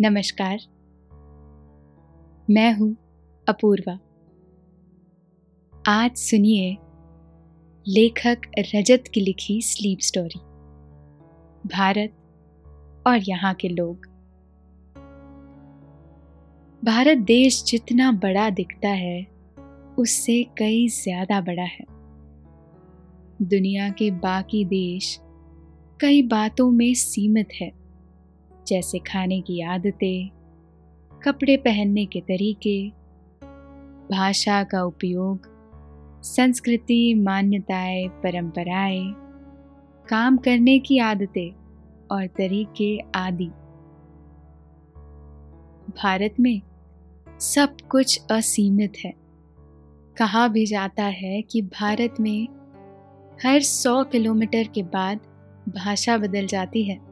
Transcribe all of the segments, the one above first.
नमस्कार। मैं हूँ अपूर्वा। आज सुनिए लेखक रजत की लिखी स्लीप स्टोरी। भारत और यहाँ के लोग। भारत देश जितना बड़ा दिखता है, उससे कई ज़्यादा बड़ा है। दुनिया के बाकी देश कई बातों में सीमित है। जैसे खाने की आदतें, कपड़े पहनने के तरीके, भाषा का उपयोग, संस्कृति, मान्यताएँ, परंपराएँ, काम करने की आदतें और तरीके आदि। भारत में सब कुछ असीमित है। कहा भी जाता है कि भारत में हर सौ किलोमीटर के बाद भाषा बदल जाती है।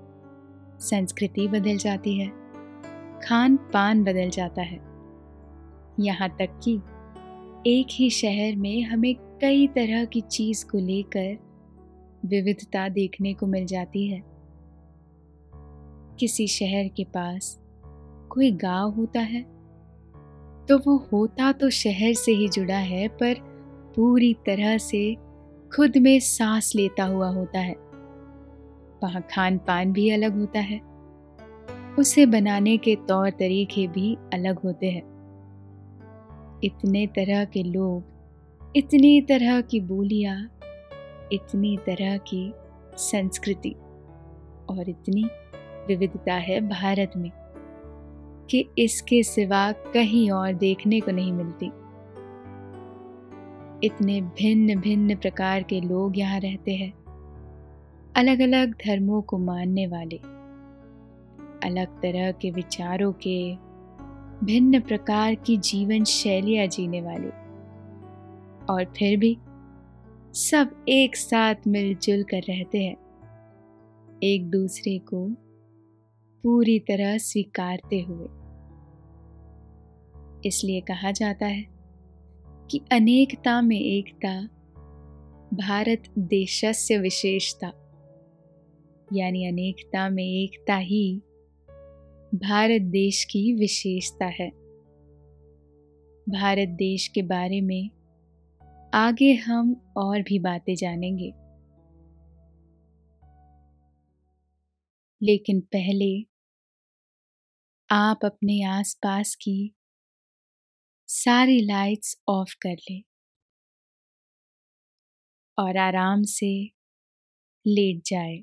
संस्कृति बदल जाती है। खान पान बदल जाता है। यहाँ तक कि एक ही शहर में हमें कई तरह की चीज़ को लेकर विविधता देखने को मिल जाती है। किसी शहर के पास कोई गाँव होता है तो वो होता तो शहर से ही जुड़ा है, पर पूरी तरह से खुद में सांस लेता हुआ होता है। वहाँ खान पान भी अलग होता है। उसे बनाने के तौर तरीके भी अलग होते हैं। इतने तरह के लोग, इतनी तरह की बोलियाँ, इतनी तरह की संस्कृति और इतनी विविधता है भारत में कि इसके सिवा कहीं और देखने को नहीं मिलती। इतने भिन्न भिन्न प्रकार के लोग यहाँ रहते हैं। अलग अलग धर्मों को मानने वाले। अलग तरह के विचारों के भिन्न प्रकार की जीवन शैलियाँ जीने वाले। और फिर भी सब एक साथ मिलजुल कर रहते हैं। एक दूसरे को पूरी तरह स्वीकारते हुए। इसलिए कहा जाता है कि अनेकता में एकता, भारत देशस्य विशेषता। यानी अनेकता में एकता ही भारत देश की विशेषता है। भारत देश के बारे में आगे हम और भी बातें जानेंगे। लेकिन पहले आप अपने आसपास की सारी लाइट्स ऑफ़ कर लें और आराम से लेट जाए।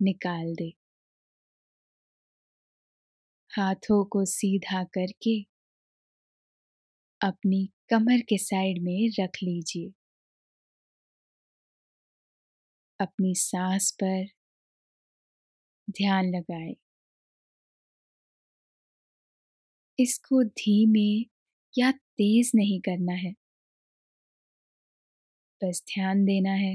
निकाल दे। हाथों को सीधा करके अपनी कमर के साइड में रख लीजिए। अपनी सांस पर ध्यान लगाए। इसको धीमे या तेज नहीं करना है। बस ध्यान देना है।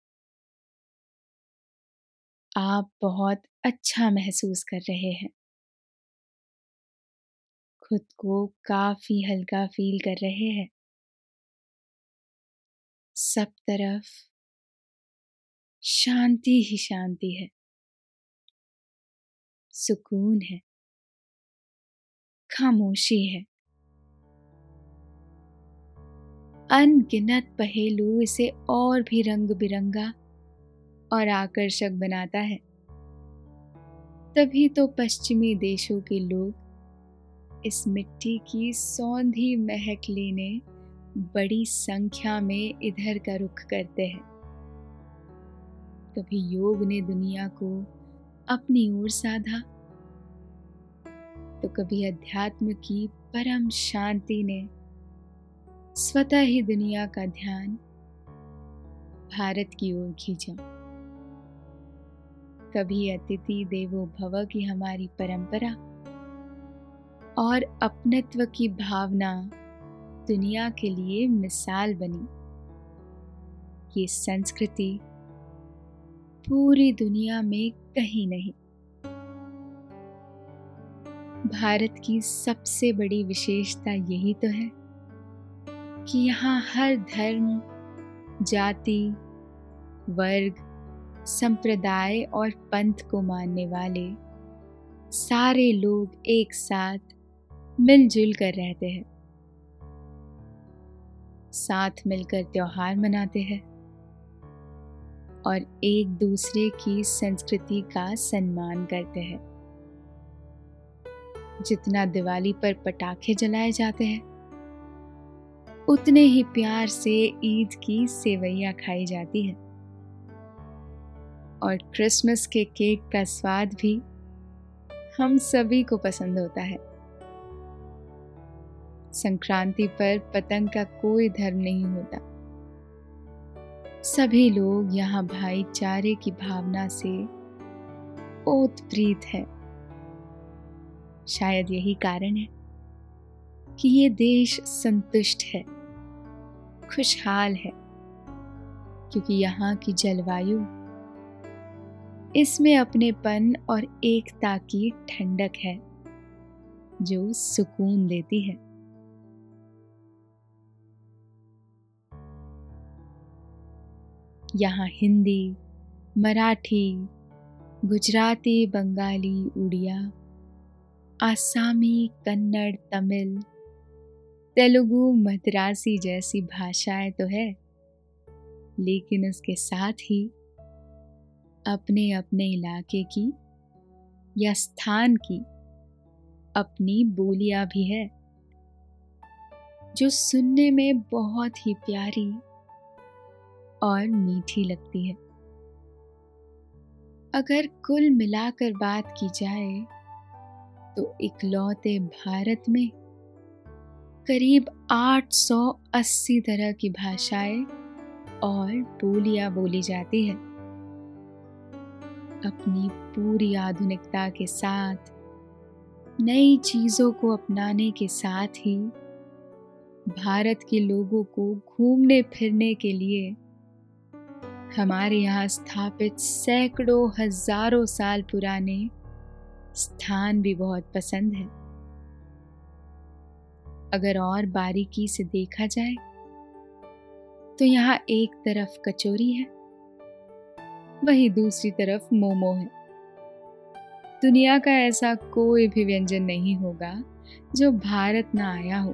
आप बहुत अच्छा महसूस कर रहे हैं। खुद को काफ़ी हल्का फील कर रहे हैं। सब तरफ़ शांति ही शांति है। सुकून है। खामोशी है। अनगिनत पहेलू इसे और भी रंग बिरंगा और आकर्षक बनाता है। तभी तो पश्चिमी देशों के लोग इस मिट्टी की सौंधी महक लेने बड़ी संख्या में इधर का रुख करते हैं। कभी योग ने दुनिया को अपनी ओर साधा तो कभी अध्यात्म की परम शांति ने स्वतः ही दुनिया का ध्यान भारत की ओर खींचा। कभी अतिथि देवो भव की हमारी परंपरा। और अपनत्व की भावना दुनिया के लिए मिसाल बनी। ये संस्कृति पूरी दुनिया में कहीं नहीं। भारत की सबसे बड़ी विशेषता यही तो है कि यहाँ हर धर्म, जाति, वर्ग संप्रदाय और पंथ को मानने वाले सारे लोग एक साथ मिलजुल कर रहते हैं। साथ मिलकर त्योहार मनाते हैं और एक दूसरे की संस्कृति का सम्मान करते हैं। जितना दिवाली पर पटाखे जलाए जाते हैं, उतने ही प्यार से ईद की सेवैया खाई जाती है। और क्रिसमस के केक का स्वाद भी हम सभी को पसंद होता है। संक्रांति पर पतंग का कोई धर्म नहीं होता। सभी लोग यहाँ भाईचारे की भावना से ओतप्रीत है। शायद यही कारण है कि ये देश संतुष्ट है, खुशहाल है, क्योंकि यहाँ की जलवायु इसमें अपनेपन और एकता की ठंडक है, जो सुकून देती है। यहाँ हिंदी, मराठी, गुजराती, बंगाली, उड़िया, आसामी, कन्नड़, तमिल, तेलुगु, मद्रासी जैसी भाषाएँ तो है, लेकिन उसके साथ ही अपने अपने इलाके की या स्थान की अपनी बोलियाँ भी है, जो सुनने में बहुत ही प्यारी और मीठी लगती है। अगर कुल मिलाकर बात की जाए तो इकलौते भारत में करीब 880 तरह की भाषाएँ और बोलियाँ बोली जाती है। अपनी पूरी आधुनिकता के साथ, नई चीज़ों को अपनाने के साथ ही भारत के लोगों को घूमने फिरने के लिए हमारे यहाँ स्थापित सैकड़ों हज़ारों साल पुराने स्थान भी बहुत पसंद है। अगर और बारीकी से देखा जाए तो यहाँ एक तरफ़ कचोरी है। वही दूसरी तरफ़ मोमो है। दुनिया का ऐसा कोई भी व्यंजन नहीं होगा जो भारत ना आया हो।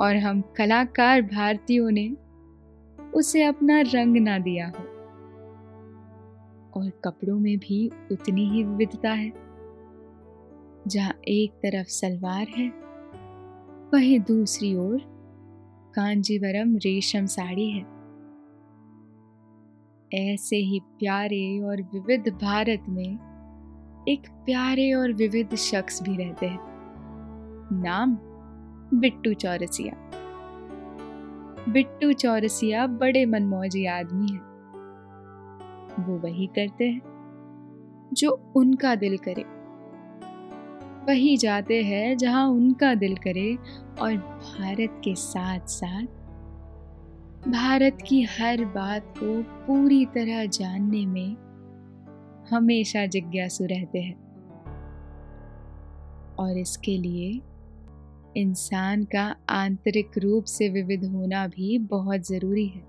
और हम कलाकार भारतीयों ने उसे अपना रंग ना दिया हो। और कपड़ों में भी उतनी ही विविधता है। जहाँ एक तरफ़ सलवार है, वहीं दूसरी ओर कांजीवरम रेशम साड़ी है। ऐसे ही प्यारे और विविध भारत में एक प्यारे और विविध शख्स भी रहते हैं। नाम बिट्टू चौरसिया। बिट्टू चौरसिया बड़े मनमौजी आदमी है। वो वही करते हैं जो उनका दिल करे। वही जाते हैं जहाँ उनका दिल करे और भारत के साथ साथ भारत की हर बात को पूरी तरह जानने में हमेशा जिज्ञासु रहते हैं। और इसके लिए इंसान का आंतरिक रूप से विविध होना भी बहुत ज़रूरी है।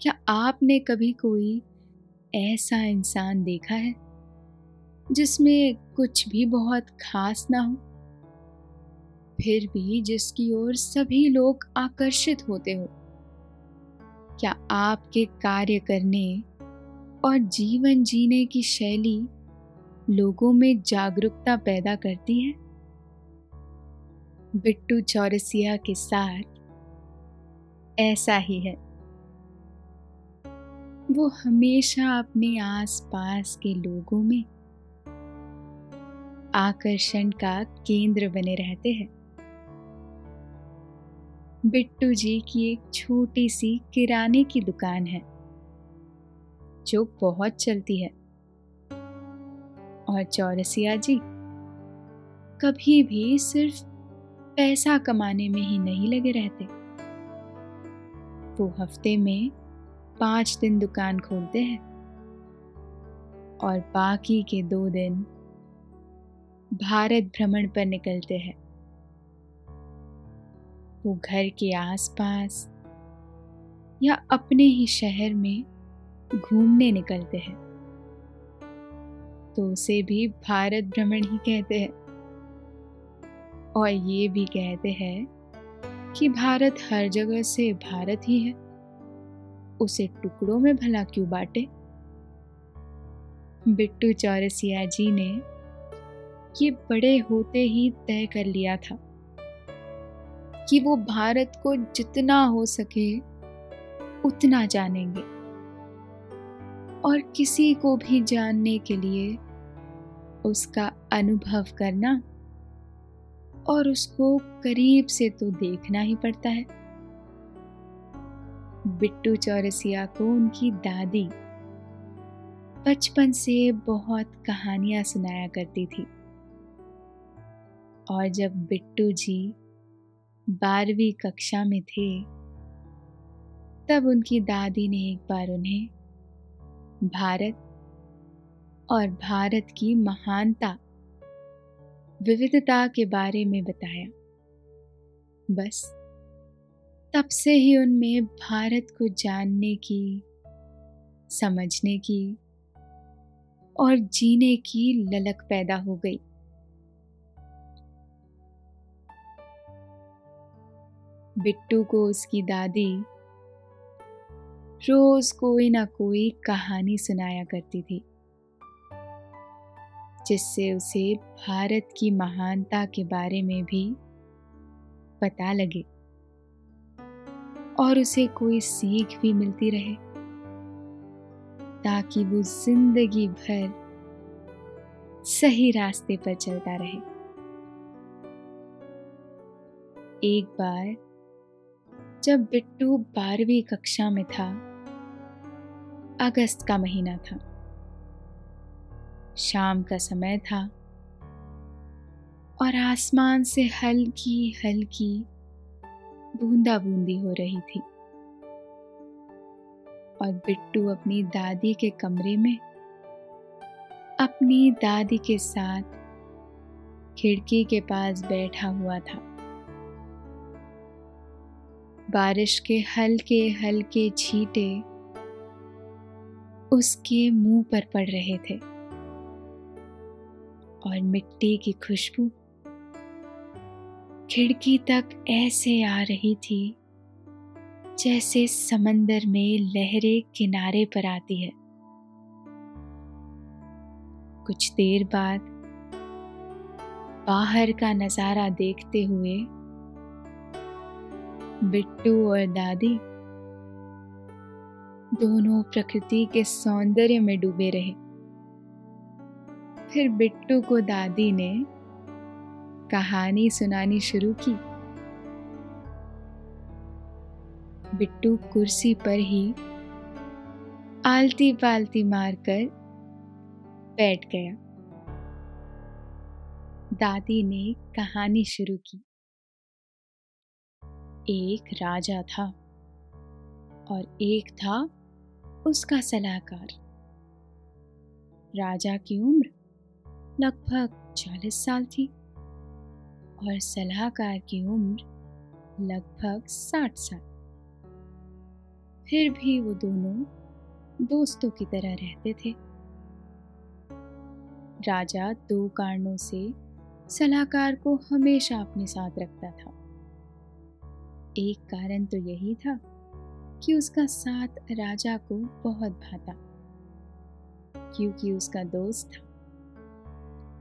क्या आपने कभी कोई ऐसा इंसान देखा है जिसमें कुछ भी बहुत खास ना हो? फिर भी जिसकी ओर सभी लोग आकर्षित होते हो। क्या आपके कार्य करने और जीवन जीने की शैली लोगों में जागरूकता पैदा करती है? बिट्टू चौरसिया के साथ ऐसा ही है। वो हमेशा अपने आसपास के लोगों में आकर्षण का केंद्र बने रहते हैं। बिट्टू जी की एक छोटी सी किराने की दुकान है, जो बहुत चलती है। और चौरसिया जी, कभी भी सिर्फ़ पैसा कमाने में ही नहीं लगे रहते। वो हफ़्ते में पाँच दिन दुकान खोलते हैं और बाकी के दो दिन भारत भ्रमण पर निकलते हैं। वो घर के आसपास या अपने ही शहर में घूमने निकलते हैं। तो उसे भी भारत भ्रमण ही कहते हैं। और ये भी कहते हैं कि भारत हर जगह से भारत ही है। उसे टुकड़ों में भला क्यों बांटे? बिट्टू चौरसिया जी ने ये बड़े होते ही तय कर लिया था। कि वो भारत को जितना हो सके उतना जानेंगे। और किसी को भी जानने के लिए उसका अनुभव करना और उसको करीब से तो देखना ही पड़ता है। बिट्टू चौरसिया को उनकी दादी बचपन से बहुत कहानियाँ सुनाया करती थी। और जब बिट्टू जी बारहवीं कक्षा में थे। तब उनकी दादी ने एक बार उन्हें भारत और भारत की महानता, विविधता के बारे में बताया। बस, तब से ही उनमें भारत को जानने की, समझने की और जीने की ललक पैदा हो गई। बिट्टू को उसकी दादी रोज कोई ना कोई कहानी सुनाया करती थी, जिससे उसे भारत की महानता के बारे में भी पता लगे और उसे कोई सीख भी मिलती रहे, ताकि वो ज़िंदगी भर सही रास्ते पर चलता रहे। एक बार जब बिट्टू बारहवीं कक्षा में था, अगस्त का महीना था। शाम का समय था और आसमान से हल्की हल्की बूंदा बूंदी हो रही थी। और बिट्टू अपनी दादी के कमरे में अपनी दादी के साथ खिड़की के पास बैठा हुआ था। बारिश के हल्के हल्के छींटे उसके मुँह पर पड़ रहे थे और मिट्टी की खुशबू खिड़की तक ऐसे आ रही थी जैसे समंदर में लहरें किनारे पर आती है। कुछ देर बाद बाहर का नज़ारा देखते हुए बिट्टू और दादी दोनों प्रकृति के सौंदर्य में डूबे रहे। फिर बिट्टू को दादी ने कहानी सुनानी शुरू की। बिट्टू कुर्सी पर ही आलती पालती मारकर बैठ गया। दादी ने कहानी शुरू की। एक राजा था और एक था उसका सलाहकार। राजा की उम्र लगभग चालीस साल थी और सलाहकार की उम्र लगभग साठ साल। फिर भी वो दोनों दोस्तों की तरह रहते थे। राजा दो कारणों से सलाहकार को हमेशा अपने साथ रखता था। एक कारण तो यही था कि उसका साथ राजा को बहुत भाता, क्योंकि उसका दोस्त था।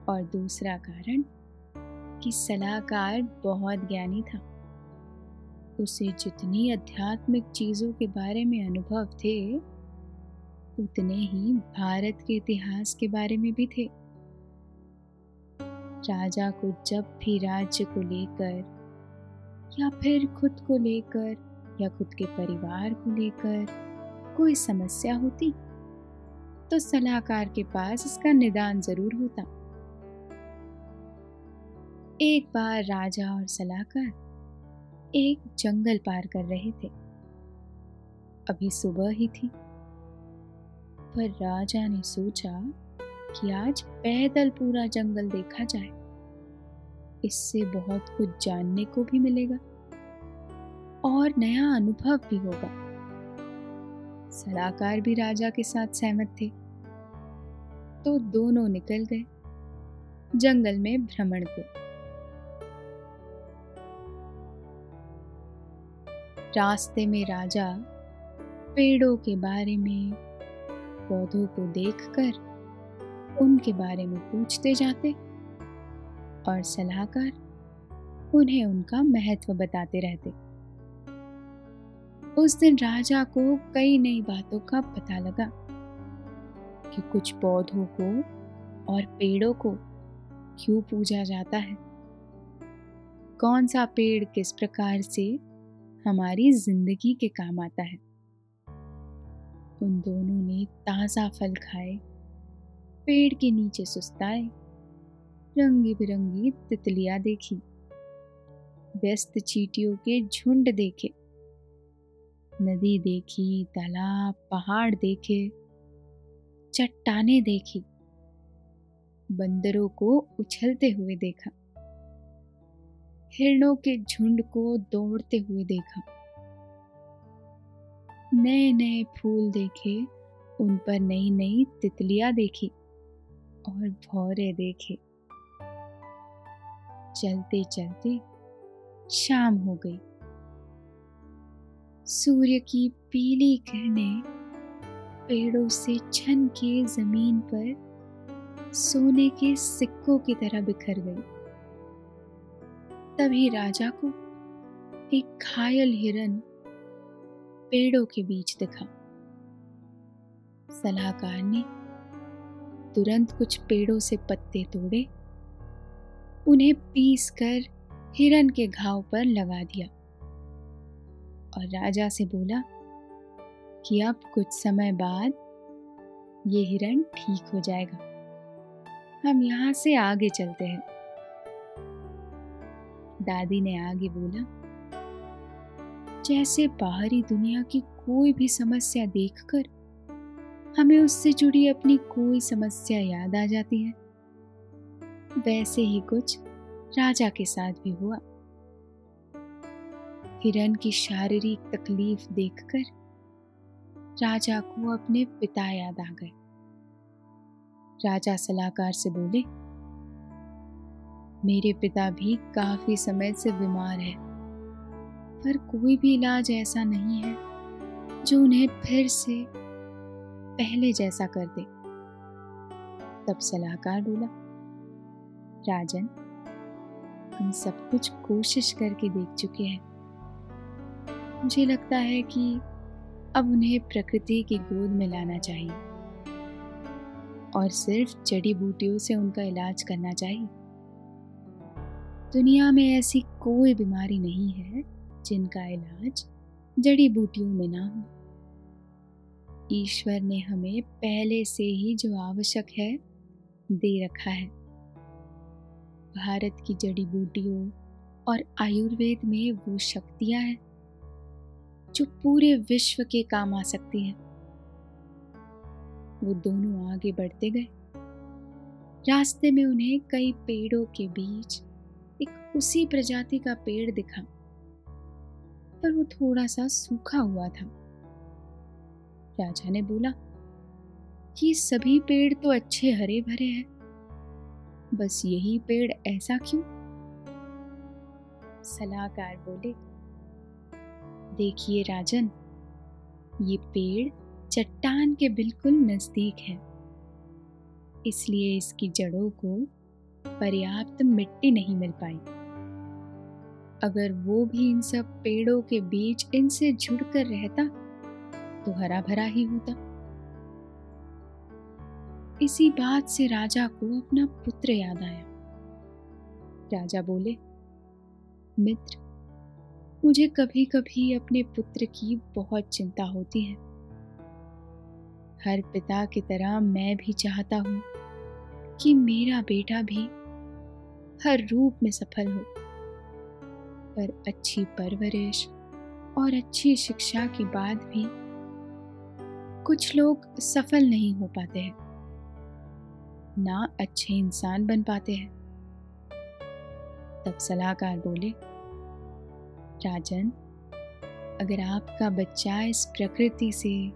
और दूसरा कारण कि सलाहकार बहुत ज्ञानी था। उसे जितनी आध्यात्मिक चीज़ों के बारे में अनुभव थे, उतने ही भारत के इतिहास के बारे में भी थे। राजा को जब भी राज्य को लेकर या फिर खुद को लेकर या खुद के परिवार को लेकर कोई समस्या होती तो सलाहकार के पास इसका निदान ज़रूर होता। एक बार राजा और सलाहकार एक जंगल पार कर रहे थे। अभी सुबह ही थी। पर राजा ने सोचा कि आज पैदल पूरा जंगल देखा जाए। इससे बहुत कुछ जानने को भी मिलेगा और नया अनुभव भी होगा। सलाहकार भी राजा के साथ सहमत थे। तो दोनों निकल गए जंगल में भ्रमण को। रास्ते में राजा पेड़ों के बारे में, पौधों को देखकर उनके बारे में पूछते जाते। और सलाहकार उन्हें उनका महत्व बताते रहते। उस दिन राजा को कई नई बातों का पता लगा कि कुछ पौधों को और पेड़ों को क्यों पूजा जाता है? कौन सा पेड़ किस प्रकार से हमारी ज़िंदगी के काम आता है? उन दोनों ने ताज़ा फल खाए, पेड़ के नीचे सुस्ताए रंगी बिरंगी तितलियाँ देखी। व्यस्त चीटियों के झुंड देखे। नदी देखी, तालाब, पहाड़ देखे, चट्टाने देखी। बंदरों को उछलते हुए देखा। हिरणों के झुंड को दौड़ते हुए देखा। नए नए फूल देखे, उन पर नई नई तितलियाँ देखी और भौरे देखे। चलते चलते शाम हो गई। सूर्य की पीली किरणें पेड़ों से छन के ज़मीन पर सोने के सिक्कों की तरह बिखर गई। तभी राजा को एक घायल हिरन पेड़ों के बीच दिखा। सलाहकार ने तुरंत कुछ पेड़ों से पत्ते तोड़े उन्हें पीस कर हिरन के घाव पर लगा दिया। और राजा से बोला, कि अब कुछ समय बाद ये हिरन ठीक हो जाएगा। हम यहाँ से आगे चलते हैं। दादी ने आगे बोला, जैसे बाहरी दुनिया की कोई भी समस्या देखकर हमें उससे जुड़ी अपनी कोई समस्या याद आ जाती है। वैसे ही कुछ राजा के साथ भी हुआ। हिरन की शारीरिक तकलीफ़ देखकर राजा को अपने पिता याद आ गए। राजा सलाहकार से बोले, मेरे पिता भी काफ़ी समय से बीमार है, पर कोई भी इलाज ऐसा नहीं है जो उन्हें फिर से पहले जैसा कर दे। तब सलाहकार बोला राजन, हम सब कुछ कोशिश करके देख चुके हैं। मुझे लगता है कि अब उन्हें प्रकृति की गोद में लाना चाहिए और सिर्फ़ जड़ी बूटियों से उनका इलाज करना चाहिए। दुनिया में ऐसी कोई बीमारी नहीं है जिनका इलाज जड़ी बूटियों में ना हो। ईश्वर ने हमें पहले से ही जो आवश्यक है दे रखा है। भारत की जड़ी बूटियों और आयुर्वेद में वो शक्तियाँ हैं, जो पूरे विश्व के काम आ सकती हैं। वो दोनों आगे बढ़ते गए। रास्ते में उन्हें कई पेड़ों के बीच एक उसी प्रजाति का पेड़ दिखा, पर वो थोड़ा सा सूखा हुआ था। राजा ने बोला, ये सभी पेड़ तो अच्छे हरे भरे हैं। बस यही पेड़ ऐसा क्यों? सलाहकार बोले, देखिए राजन, ये पेड़ चट्टान के बिल्कुल नज़दीक है। इसलिए इसकी जड़ों को पर्याप्त मिट्टी नहीं मिल पाई। अगर वो भी इन सब पेड़ों के बीच इनसे जुड़कर रहता तो हरा भरा ही होता। इसी बात से राजा को अपना पुत्र याद आया। राजा बोले, मित्र, मुझे कभी कभी अपने पुत्र की बहुत चिंता होती है। हर पिता की तरह मैं भी चाहता हूँ कि मेरा बेटा भी हर रूप में सफल हो। पर अच्छी परवरिश और अच्छी शिक्षा के बाद भी कुछ लोग सफल नहीं हो पाते हैं। ना अच्छे इंसान बन पाते हैं। तब सलाहकार बोले, राजन, अगर आपका बच्चा इस प्रकृति से,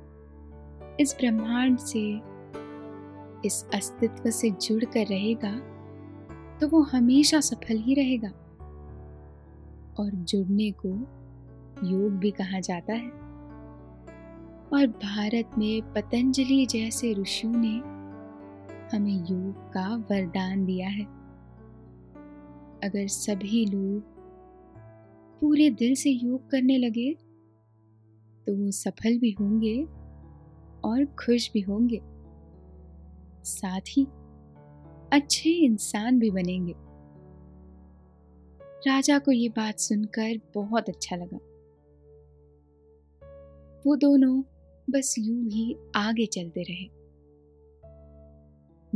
इस ब्रह्मांड से, इस अस्तित्व से जुड़कर रहेगा तो वो हमेशा सफल ही रहेगा। और जुड़ने को योग भी कहा जाता है। और भारत में पतंजलि जैसे ऋषियों ने हमें योग का वरदान दिया है। अगर सभी लोग पूरे दिल से योग करने लगे तो वो सफल भी होंगे और खुश भी होंगे। साथ ही अच्छे इंसान भी बनेंगे। राजा को ये बात सुनकर बहुत अच्छा लगा। वो दोनों बस यूँ ही आगे चलते रहे।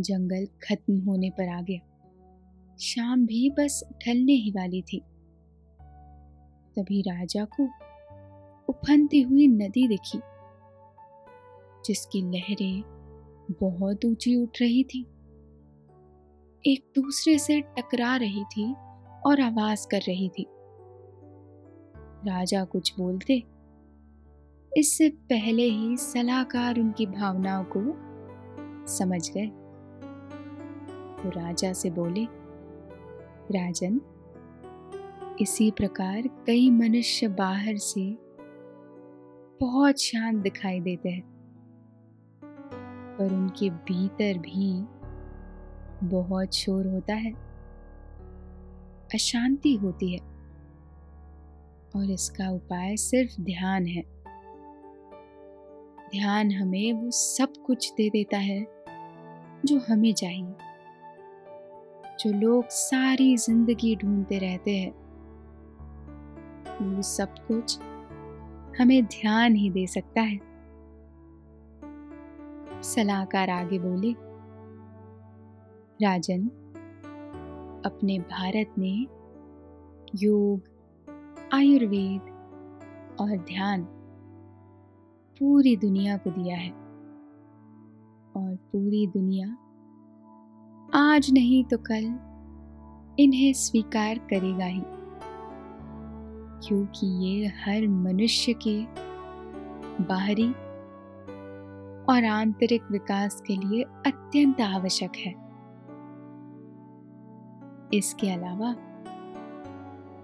जंगल खत्म होने पर आ गया। शाम भी बस ढलने ही वाली थी। तभी राजा को उफनती हुई नदी दिखी, जिसकी लहरें बहुत ऊँची उठ रही थी। एक दूसरे से टकरा रही थी और आवाज़ कर रही थी। राजा कुछ बोलते, इससे पहले ही सलाहकार उनकी भावनाओं को समझ गए। तो राजा से बोले, राजन, इसी प्रकार कई मनुष्य बाहर से बहुत शांत दिखाई देते हैं, पर उनके भीतर भी बहुत शोर होता है, अशांति होती है, और इसका उपाय सिर्फ़ ध्यान है। ध्यान हमें वो सब कुछ दे देता है जो हमें चाहिए। जो लोग सारी ज़िंदगी ढूंढते रहते हैं। वो सब कुछ हमें ध्यान ही दे सकता है। सलाहकार आगे बोले, राजन, अपने भारत ने योग, आयुर्वेद और ध्यान पूरी दुनिया को दिया है और पूरी दुनिया आज नहीं तो कल इन्हें स्वीकार करेगा ही। क्योंकि ये हर मनुष्य के बाहरी और आंतरिक विकास के लिए अत्यंत आवश्यक है। इसके अलावा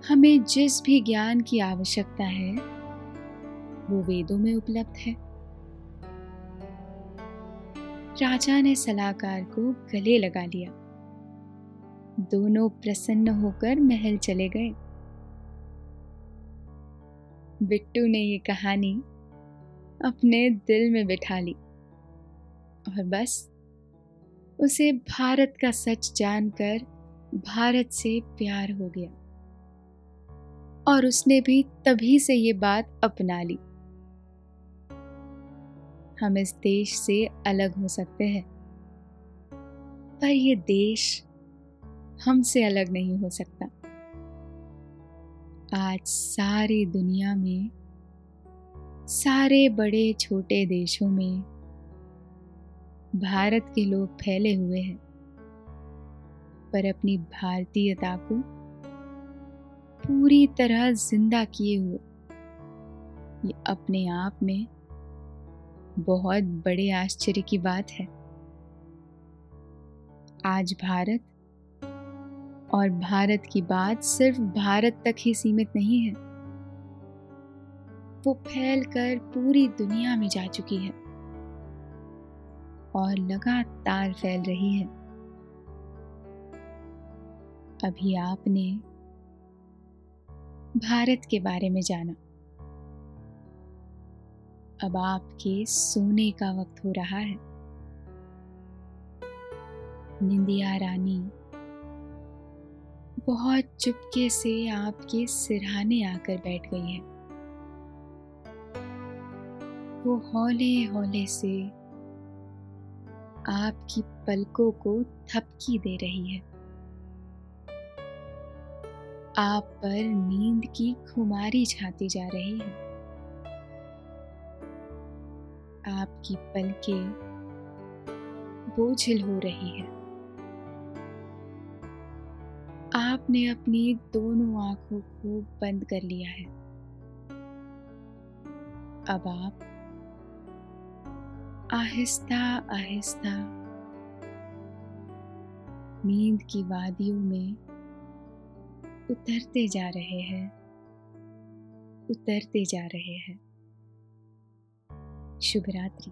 हमें जिस भी ज्ञान की आवश्यकता है, वो वेदों में उपलब्ध है। राजा ने सलाहकार को गले लगा लिया। दोनों प्रसन्न होकर महल चले गए। बिट्टू ने ये कहानी अपने दिल में बिठा ली और बस उसे भारत का सच जानकर भारत से प्यार हो गया और उसने भी तभी से ये बात अपना ली। हम इस देश से अलग हो सकते हैं। पर ये देश हमसे अलग नहीं हो सकता। आज सारी दुनिया में, सारे बड़े छोटे देशों में भारत के लोग फैले हुए हैं। पर अपनी भारतीयता को पूरी तरह ज़िंदा किए हुए, ये अपने आप में बहुत बड़े आश्चर्य की बात है। आज भारत और भारत की बात सिर्फ़ भारत तक ही सीमित नहीं है। वो फैल कर पूरी दुनिया में जा चुकी है और लगातार फैल रही है। अभी आपने भारत के बारे में जाना। अब आपके सोने का वक्त हो रहा है। निंदिया रानी, बहुत चुपके से आपके सिरहाने आकर बैठ गई है। वो हौले हौले से आपकी पलकों को थपकी दे रही है। आप पर नींद की खुमारी छाती जा रही है। आपकी पलकें बोझिल हो रही है। आपने अपनी दोनों आँखों को बंद कर लिया है। अब आप आहिस्ता आहिस्ता नींद की वादियों में उतरते जा रहे हैं, उतरते जा रहे हैं। शुभ रात्रि।